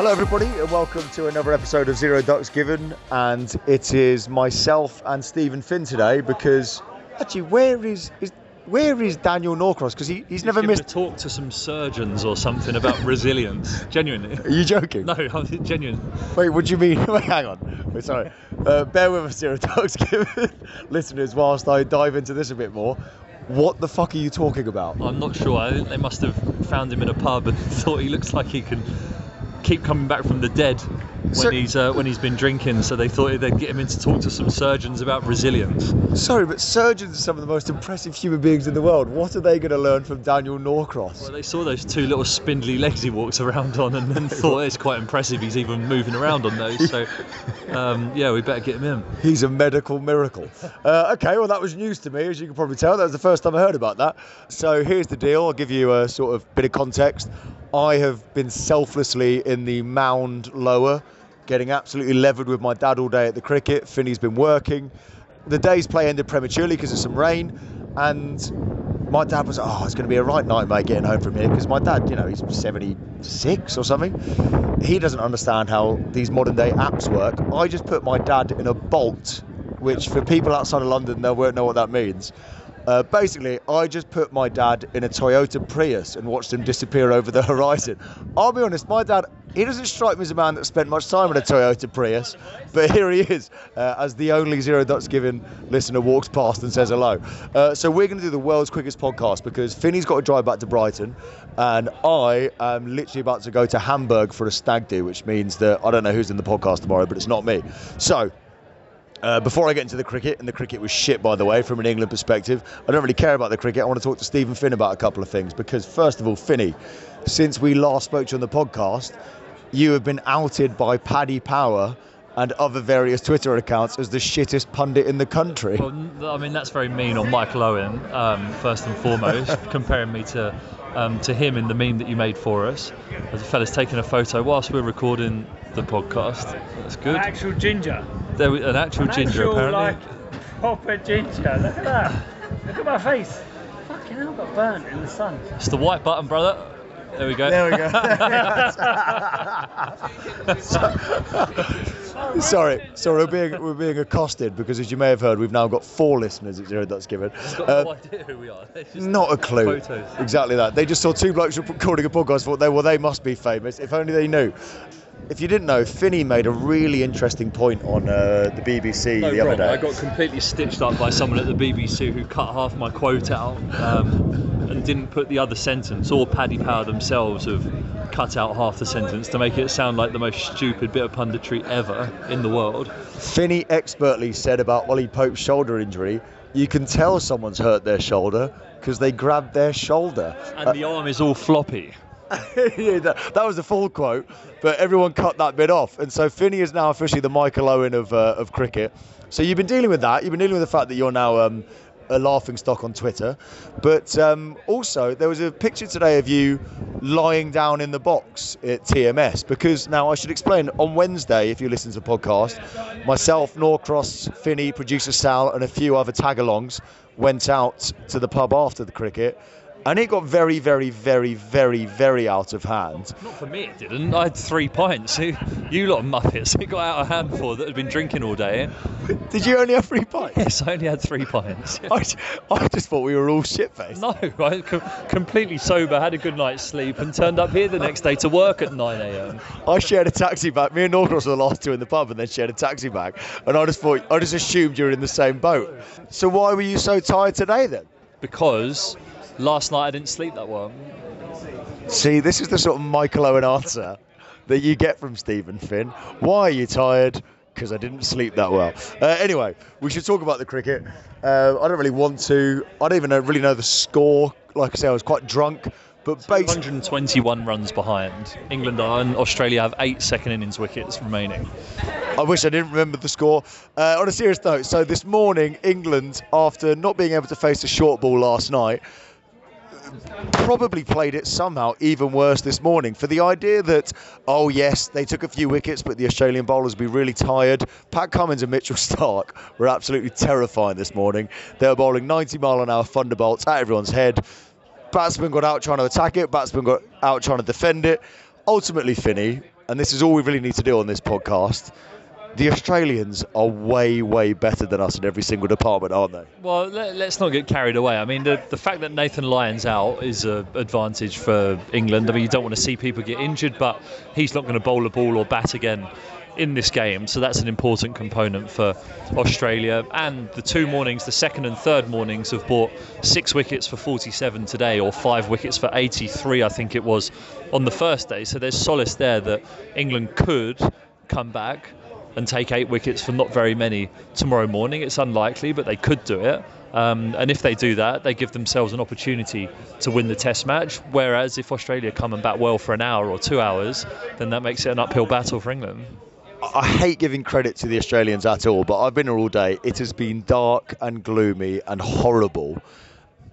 Hello, everybody, and welcome to another episode of Zero Ducks Given. And it is myself and Stephen Finn today because actually, where is, is where is Daniel Norcross? Because he, he's never missed. a talk to some surgeons or something about resilience. Genuinely. Are you joking? No, I'm genuine. Wait, what do you mean? Wait, hang on. Wait, sorry. Uh, bear with us, Zero Ducks Given listeners, whilst I dive into this a bit more. What the fuck are you talking about? I'm not sure. I think they must have found him in a pub and thought he looks like he can keep coming back from the dead when So- he's uh, when he's been drinking. So they thought they'd get him in to talk to some surgeons about resilience. Sorry, but surgeons are some of the most impressive human beings in the world. What are they going to learn from Daniel Norcross? Well, they saw those two little spindly legs he walks around on and, and thought it's quite impressive. He's even moving around on those. So um, yeah, we better get him in. He's a medical miracle. Uh, okay, well, that was news to me, as you can probably tell. That was the first time I heard about that. So here's the deal I'll give you a sort of bit of context. I have been selflessly in the mound lower, getting absolutely levered with my dad all day at the cricket. Finney's been working. The day's play ended prematurely because of some rain, and my dad was, oh, it's going to be a right night, mate, getting home from here because my dad, you know, he's 76 or something. He doesn't understand how these modern day apps work. I just put my dad in a bolt, which for people outside of London, they won't know what that means. Uh, basically, I just put my dad in a Toyota Prius and watched him disappear over the horizon. I'll be honest, my dad, he doesn't strike me as a man that spent much time in a Toyota Prius, but here he is, uh, as the only Zero Ducks Given listener walks past and says hello. Uh, so we're going to do the world's quickest podcast because Finney's got to drive back to Brighton, and I am literally about to go to Hamburg for a stag do, which means that I don't know who's in the podcast tomorrow, but it's not me. So uh, before I get into the cricket, and the cricket was shit, by the way, from an England perspective, I don't really care about the cricket. I want to talk to Stephen Finn about a couple of things because, first of all, Finney, since we last spoke to you on the podcast, you have been outed by Paddy Power and other various Twitter accounts as the shittest pundit in the country. Well, I mean that's very mean on Michael Owen, um, first and foremost, comparing me to um, to him in the meme that you made for us. As a fella's taking a photo whilst we're recording the podcast. That's good. An actual ginger. There we, an actual An ginger actual, apparently. like proper ginger. Look at that. Look at my face. Fucking hell, got burnt in the sun. It's the white button, brother. There we go. There we go. sorry, sorry, we're being we're being accosted because, as you may have heard, we've now got four listeners at Zero That's Given. Got Uh, no idea who we are. They're just Not a clue. Photos. Exactly that. They just saw two blokes recording a podcast. Thought they well, they must be famous. If only they knew. If you didn't know, Finney made a really interesting point on uh, the BBC No, the other wrong. day. I got completely stitched up by someone at the BBC who cut half my quote out um, and didn't put the other sentence, or Paddy Power themselves have cut out half the sentence to make it sound like the most stupid bit of punditry ever in the world. Finney expertly said about Ollie Pope's shoulder injury. You can tell someone's hurt their shoulder because they grabbed their shoulder. And the arm is all floppy. yeah, that, that was a full quote, but everyone cut that bit off. And so Finney is now officially the Michael Owen of, uh, of cricket. So you've been dealing with that. You've been dealing with the fact that you're now um, a laughing stock on Twitter. But um, also, there was a picture today of you lying down in the box at TMS. Because now I should explain on Wednesday, if you listen to the podcast, myself, Norcross, Finney, producer Sal, and a few other tag alongs went out to the pub after the cricket and it got very, very, very, very, very out of hand. Not for me, it didn't. I had three pints. You, you lot of muppets. It got out of hand for that had been drinking all day. Did you only have three pints? Yes, I only had three pints. I, I just thought we were all shit faced. No, I com- completely sober, had a good night's sleep, and turned up here the next day to work at 9 a.m. I shared a taxi back. Me and Norcross were the last two in the pub, and then shared a taxi back. And I just thought, I just assumed you were in the same boat. So why were you so tired today then? Because last night I didn't sleep that well. See, this is the sort of Michael Owen answer that you get from Stephen Finn. Why are you tired? Because I didn't sleep that well. Uh, anyway, we should talk about the cricket. Uh, I don't really want to. I don't even know, really know the score. Like I say, I was quite drunk. But based 121 runs behind. England are and Australia have eight second innings wickets remaining. I wish I didn't remember the score. Uh, on a serious note, so this morning, England, after not being able to face a short ball last night, probably played it somehow even worse this morning. For the idea that, oh yes, they took a few wickets, but the Australian bowlers be really tired. Pat Cummins and Mitchell Starc were absolutely terrifying this morning. They were bowling 90 mile an hour thunderbolts at everyone's head. Batsmen got out trying to attack it, batsmen got out trying to defend it. Ultimately, Finney, and this is all we really need to do on this podcast the Australians are way, way better than us in every single department, aren't they? Well, let, us not get carried away. I mean, the, the fact that Nathan Lyon's out is an advantage for England. I mean, you don't want to see people get injured, but he's not going to bowl a ball or bat again in this game, so that's an important component for Australia. And the two mornings, the second and third mornings, have bought six wickets for 47 today, or five wickets for 83, I think it was, on the first day. So there's solace there that England could come back and take eight wickets for not very many tomorrow morning. It's unlikely, but they could do it. Um, and if they do that, they give themselves an opportunity to win the Test match. Whereas if Australia come and bat well for an hour or two hours, then that makes it an uphill battle for England. I hate giving credit to the Australians at all, but I've been here all day. It has been dark and gloomy and horrible.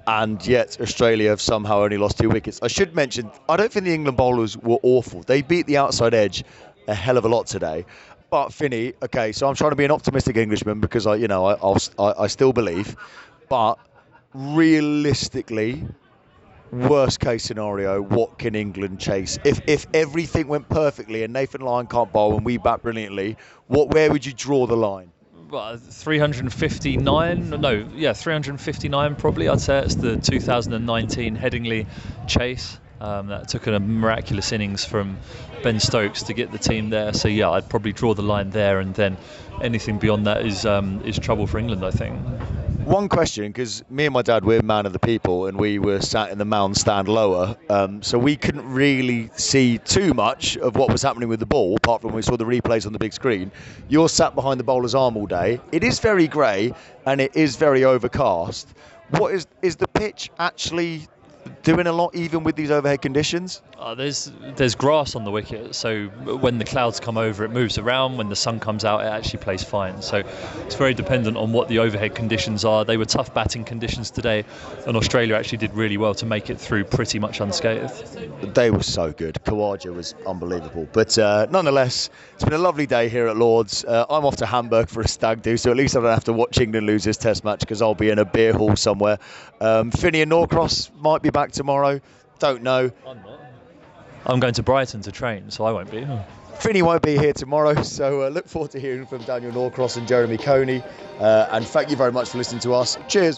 And yet, Australia have somehow only lost two wickets. I should mention, I don't think the England bowlers were awful. They beat the outside edge a hell of a lot today. But Finney, okay, so I'm trying to be an optimistic Englishman because I, you know, I, I, I still believe. But realistically, worst case scenario, what can England chase? If if everything went perfectly and Nathan Lyon can't bowl and we bat brilliantly, what where would you draw the line? Well, 359, no, yeah, 359 probably. I'd say it's the 2019 Headingley chase. Um, that took a miraculous innings from Ben Stokes to get the team there. So yeah, I'd probably draw the line there, and then anything beyond that is um, is trouble for England, I think. One question, because me and my dad we're man of the people, and we were sat in the mound stand lower, um, so we couldn't really see too much of what was happening with the ball, apart from when we saw the replays on the big screen. You're sat behind the bowler's arm all day. It is very grey and it is very overcast. What is is the pitch actually doing a lot even with these overhead conditions? Uh, there's there's grass on the wicket, so when the clouds come over, it moves around. When the sun comes out, it actually plays fine. So it's very dependent on what the overhead conditions are. They were tough batting conditions today, and Australia actually did really well to make it through pretty much unscathed. They were so good. Khawaja was unbelievable. But uh, nonetheless, it's been a lovely day here at Lord's. Uh, I'm off to Hamburg for a stag do, so at least I don't have to watch England lose this Test match because I'll be in a beer hall somewhere. Um, Finney and Norcross might be back tomorrow. Don't know. I'm not. I'm going to Brighton to train, so I won't be. Finney won't be here tomorrow, so uh, look forward to hearing from Daniel Norcross and Jeremy Coney. Uh, and thank you very much for listening to us. Cheers.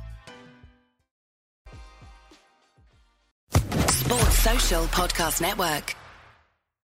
Podcast Network.